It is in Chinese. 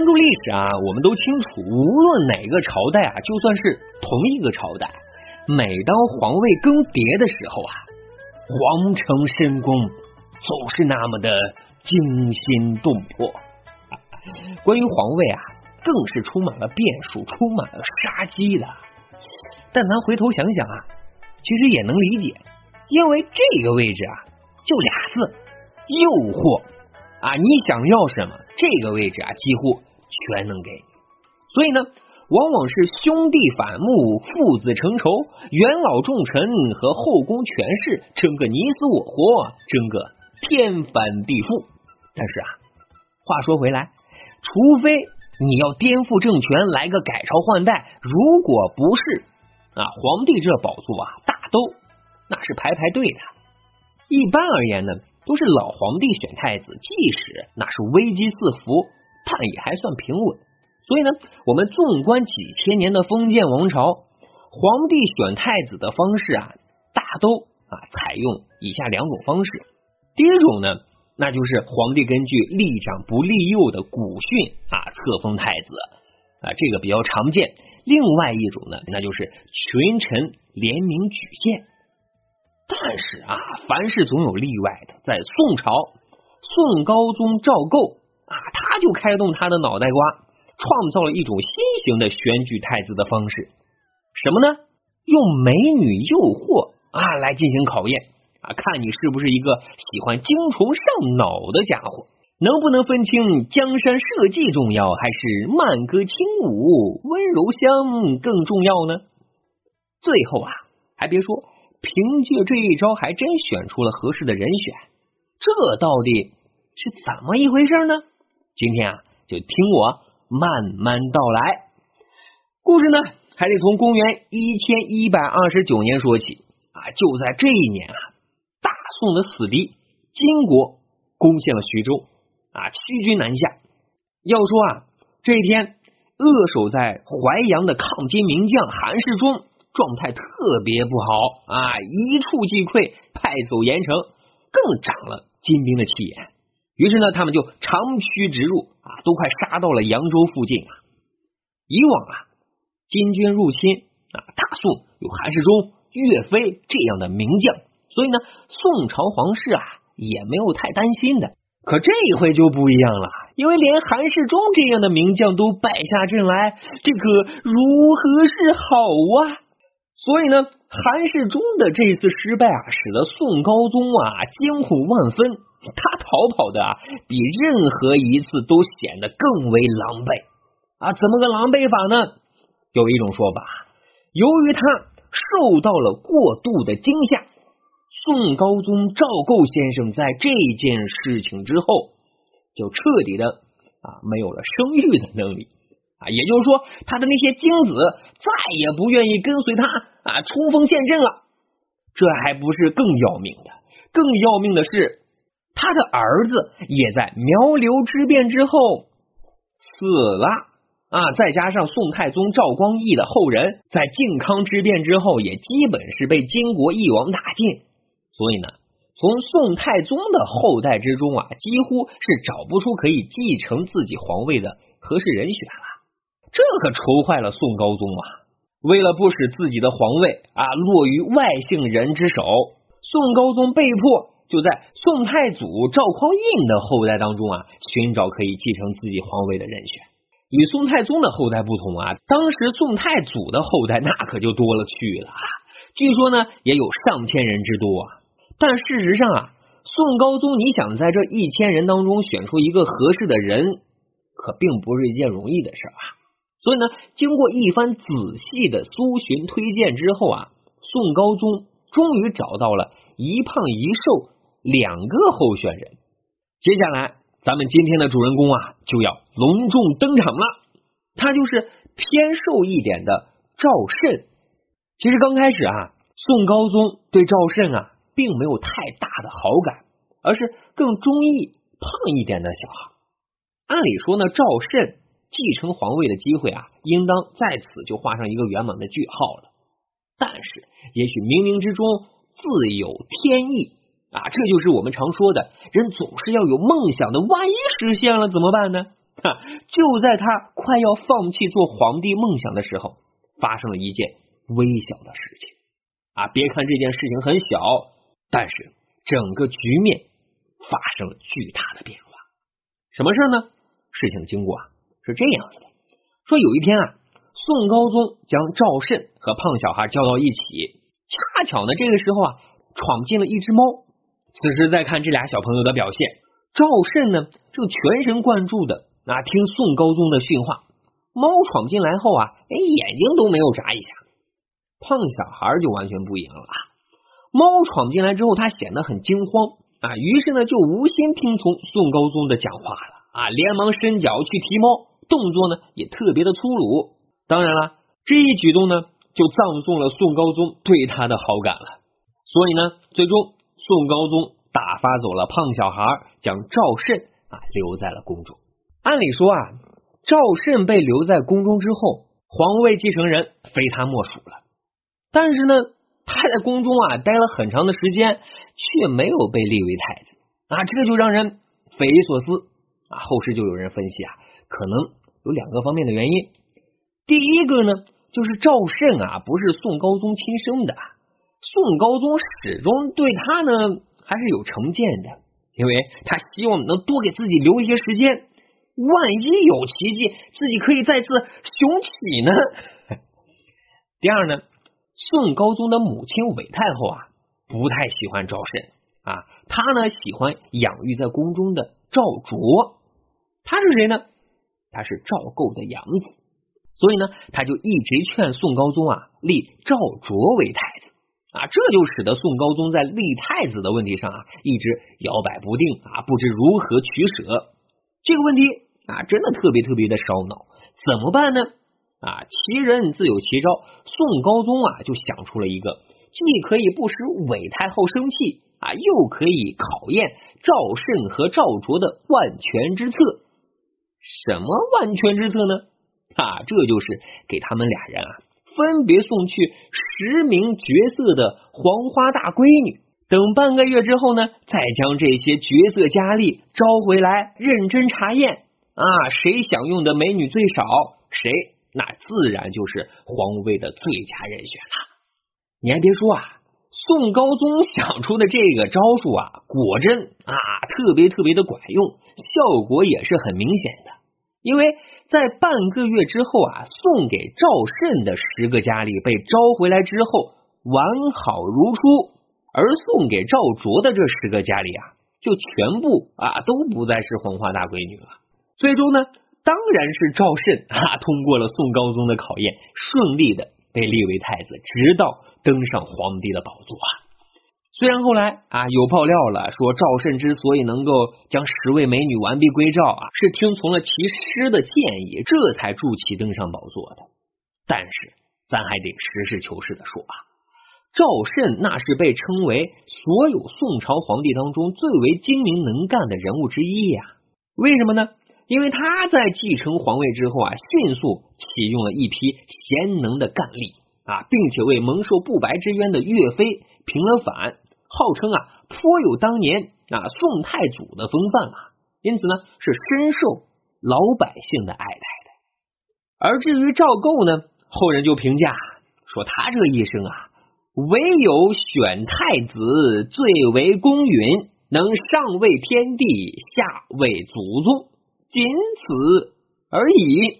关注历史啊，我们都清楚，无论哪个朝代啊，就算是同一个朝代，每当皇位更迭的时候啊，皇城深宫总是那么的惊心动魄。关于皇位啊，更是充满了变数，充满了杀机的。但咱回头想想啊，其实也能理解，因为这个位置啊，就俩字：诱惑啊！你想要什么，这个位置啊，几乎全能给你。所以呢，往往是兄弟反目，父子成仇，元老重臣和后宫权势争个你死我活，争个天翻地覆。但是啊，话说回来。除非你要颠覆政权，来个改朝换代，如果不是啊，皇帝这宝座啊，大都那是排排队的。一般而言呢，都是老皇帝选太子，即使那是危机四伏，但也还算平稳。所以呢，我们纵观几千年的封建王朝，皇帝选太子的方式啊，大都啊采用以下两种方式。第一种呢。那就是皇帝根据立长不立幼的古训啊册封太子啊，这个比较常见。另外一种呢，那就是群臣联名举荐。但是啊，凡事总有例外的。在宋朝，宋高宗赵构，他就开动他的脑袋瓜，创造了一种新型的选举太子的方式。什么呢？用美女诱惑啊来进行考验。啊，看你是不是一个喜欢精虫上脑的家伙，能不能分清江山社稷重要，还是慢歌轻舞温柔乡更重要呢？最后啊，还别说，凭借这一招，还真选出了合适的人选。这到底是怎么一回事呢？今天啊，就听我慢慢道来。故事呢，还得从公元一千一百二十九年说起啊，就在这一年啊。大宋的死敌金国攻陷了徐州啊，屈军南下。要说啊，这一天扼守在淮阳的抗金名将韩世忠状态特别不好啊，一触即溃，派走盐城，更长了金兵的气焰。于是呢，他们就长驱直入啊，都快杀到了扬州附近啊。以往啊，金军入侵啊，大宋有韩世忠、岳飞这样的名将。所以呢，宋朝皇室啊也没有太担心的。可这一回就不一样了，因为连韩世忠这样的名将都败下阵来，这可如何是好啊？所以呢，韩世忠的这次失败啊，使得宋高宗啊惊恐万分，他逃跑的啊比任何一次都显得更为狼狈啊！怎么个狼狈法呢？有一种说法，由于他受到了过度的惊吓。宋高宗赵构先生在这件事情之后，就彻底的啊没有了生育的能力啊，也就是说，他的那些精子再也不愿意跟随他啊冲锋陷阵了。这还不是更要命的，更要命的是，他的儿子也在苗刘之变之后死了啊。再加上宋太宗赵光义的后人，在靖康之变之后，也基本是被金国一网打尽。所以呢，从宋太宗的后代之中啊，几乎是找不出可以继承自己皇位的合适人选了。这可愁坏了宋高宗啊！为了不使自己的皇位啊落于外姓人之手，宋高宗被迫就在宋太祖赵匡胤的后代当中啊寻找可以继承自己皇位的人选。与宋太宗的后代不同啊，当时宋太祖的后代那可就多了去了，据说呢也有上千人之多啊。但事实上啊，宋高宗你想在这一千人当中选出一个合适的人，可并不是一件容易的事啊。所以呢，经过一番仔细的搜寻推荐之后啊，宋高宗终于找到了一胖一瘦两个候选人。接下来，咱们今天的主人公啊就要隆重登场了，他就是偏瘦一点的赵慎。其实刚开始啊，宋高宗对赵慎啊。并没有太大的好感，而是更中意胖一点的小孩。按理说呢，赵慎继承皇位的机会啊，应当在此就画上一个圆满的句号了。但是，也许冥冥之中自有天意啊，这就是我们常说的人总是要有梦想的。万一实现了怎么办呢？哈，就在他快要放弃做皇帝梦想的时候，发生了一件微小的事情啊！别看这件事情很小，但是整个局面发生了巨大的变化。什么事呢？事情的经过啊是这样子的：说有一天啊，宋高宗将赵慎和胖小孩叫到一起，恰巧呢这个时候啊，闯进了一只猫。此时再看这俩小朋友的表现，赵慎呢正全神贯注的。啊！听宋高宗的训话，猫闯进来后啊，哎，眼睛都没有眨一下。胖小孩就完全不一样了啊！猫闯进来之后，他显得很惊慌啊，于是呢，就无心听从宋高宗的讲话了啊，连忙伸脚去提猫，动作呢也特别的粗鲁。当然了，这一举动呢，就葬送了宋高宗对他的好感了。所以呢，最终宋高宗打发走了胖小孩，将赵慎啊留在了宫中。按理说啊，赵慎被留在宫中之后，皇位继承人非他莫属了。但是呢，他在宫中啊待了很长的时间，却没有被立为太子啊，这个就让人匪夷所思啊。后世就有人分析啊，可能有两个方面的原因。第一个呢，就是赵慎啊不是宋高宗亲生的，宋高宗始终对他呢还是有成见的，因为他希望能多给自己留一些时间。万一有奇迹，自己可以再次雄起呢？第二呢，宋高宗的母亲韦太后啊，不太喜欢赵慎啊，她呢喜欢养育在宫中的赵卓，他是谁呢？他是赵构的养子，所以呢，他就一直劝宋高宗啊立赵卓为太子啊，这就使得宋高宗在立太子的问题上啊一直摇摆不定啊，不知如何取舍这个问题。啊，真的特别特别的烧脑，怎么办呢？啊，其人自有其招。宋高宗啊，就想出了一个既可以不使韦太后生气啊，又可以考验赵慎和赵卓的万全之策。什么万全之策呢？啊，这就是给他们俩人啊，分别送去十名绝色的黄花大闺女。等半个月之后呢，再将这些绝色佳丽招回来，认真查验。啊，谁享用的美女最少，谁那自然就是皇位的最佳人选了。你还别说啊，宋高宗想出的这个招数啊，果真啊特别特别的管用，效果也是很明显的。因为在半个月之后啊，送给赵慎的十个佳丽被招回来之后完好如初，而送给赵卓的这十个佳丽啊，就全部啊都不再是黄花大闺女了。最终呢，当然是赵慎啊通过了宋高宗的考验，顺利的被立为太子，直到登上皇帝的宝座啊。虽然后来啊有爆料了，说赵慎之所以能够将十位美女完璧归赵啊，是听从了其师的建议，这才助其登上宝座的。但是咱还得实事求是的说啊，赵慎那是被称为所有宋朝皇帝当中最为精明能干的人物之一呀。为什么呢？因为他在继承皇位之后啊，迅速启用了一批贤能的干吏啊，并且为蒙受不白之冤的岳飞平了反，号称啊颇有当年啊宋太祖的风范啊，因此呢是深受老百姓的爱戴的。而至于赵构呢，后人就评价说他这一生啊，唯有选太子最为公允，能上位天地，下位祖宗。仅此而已。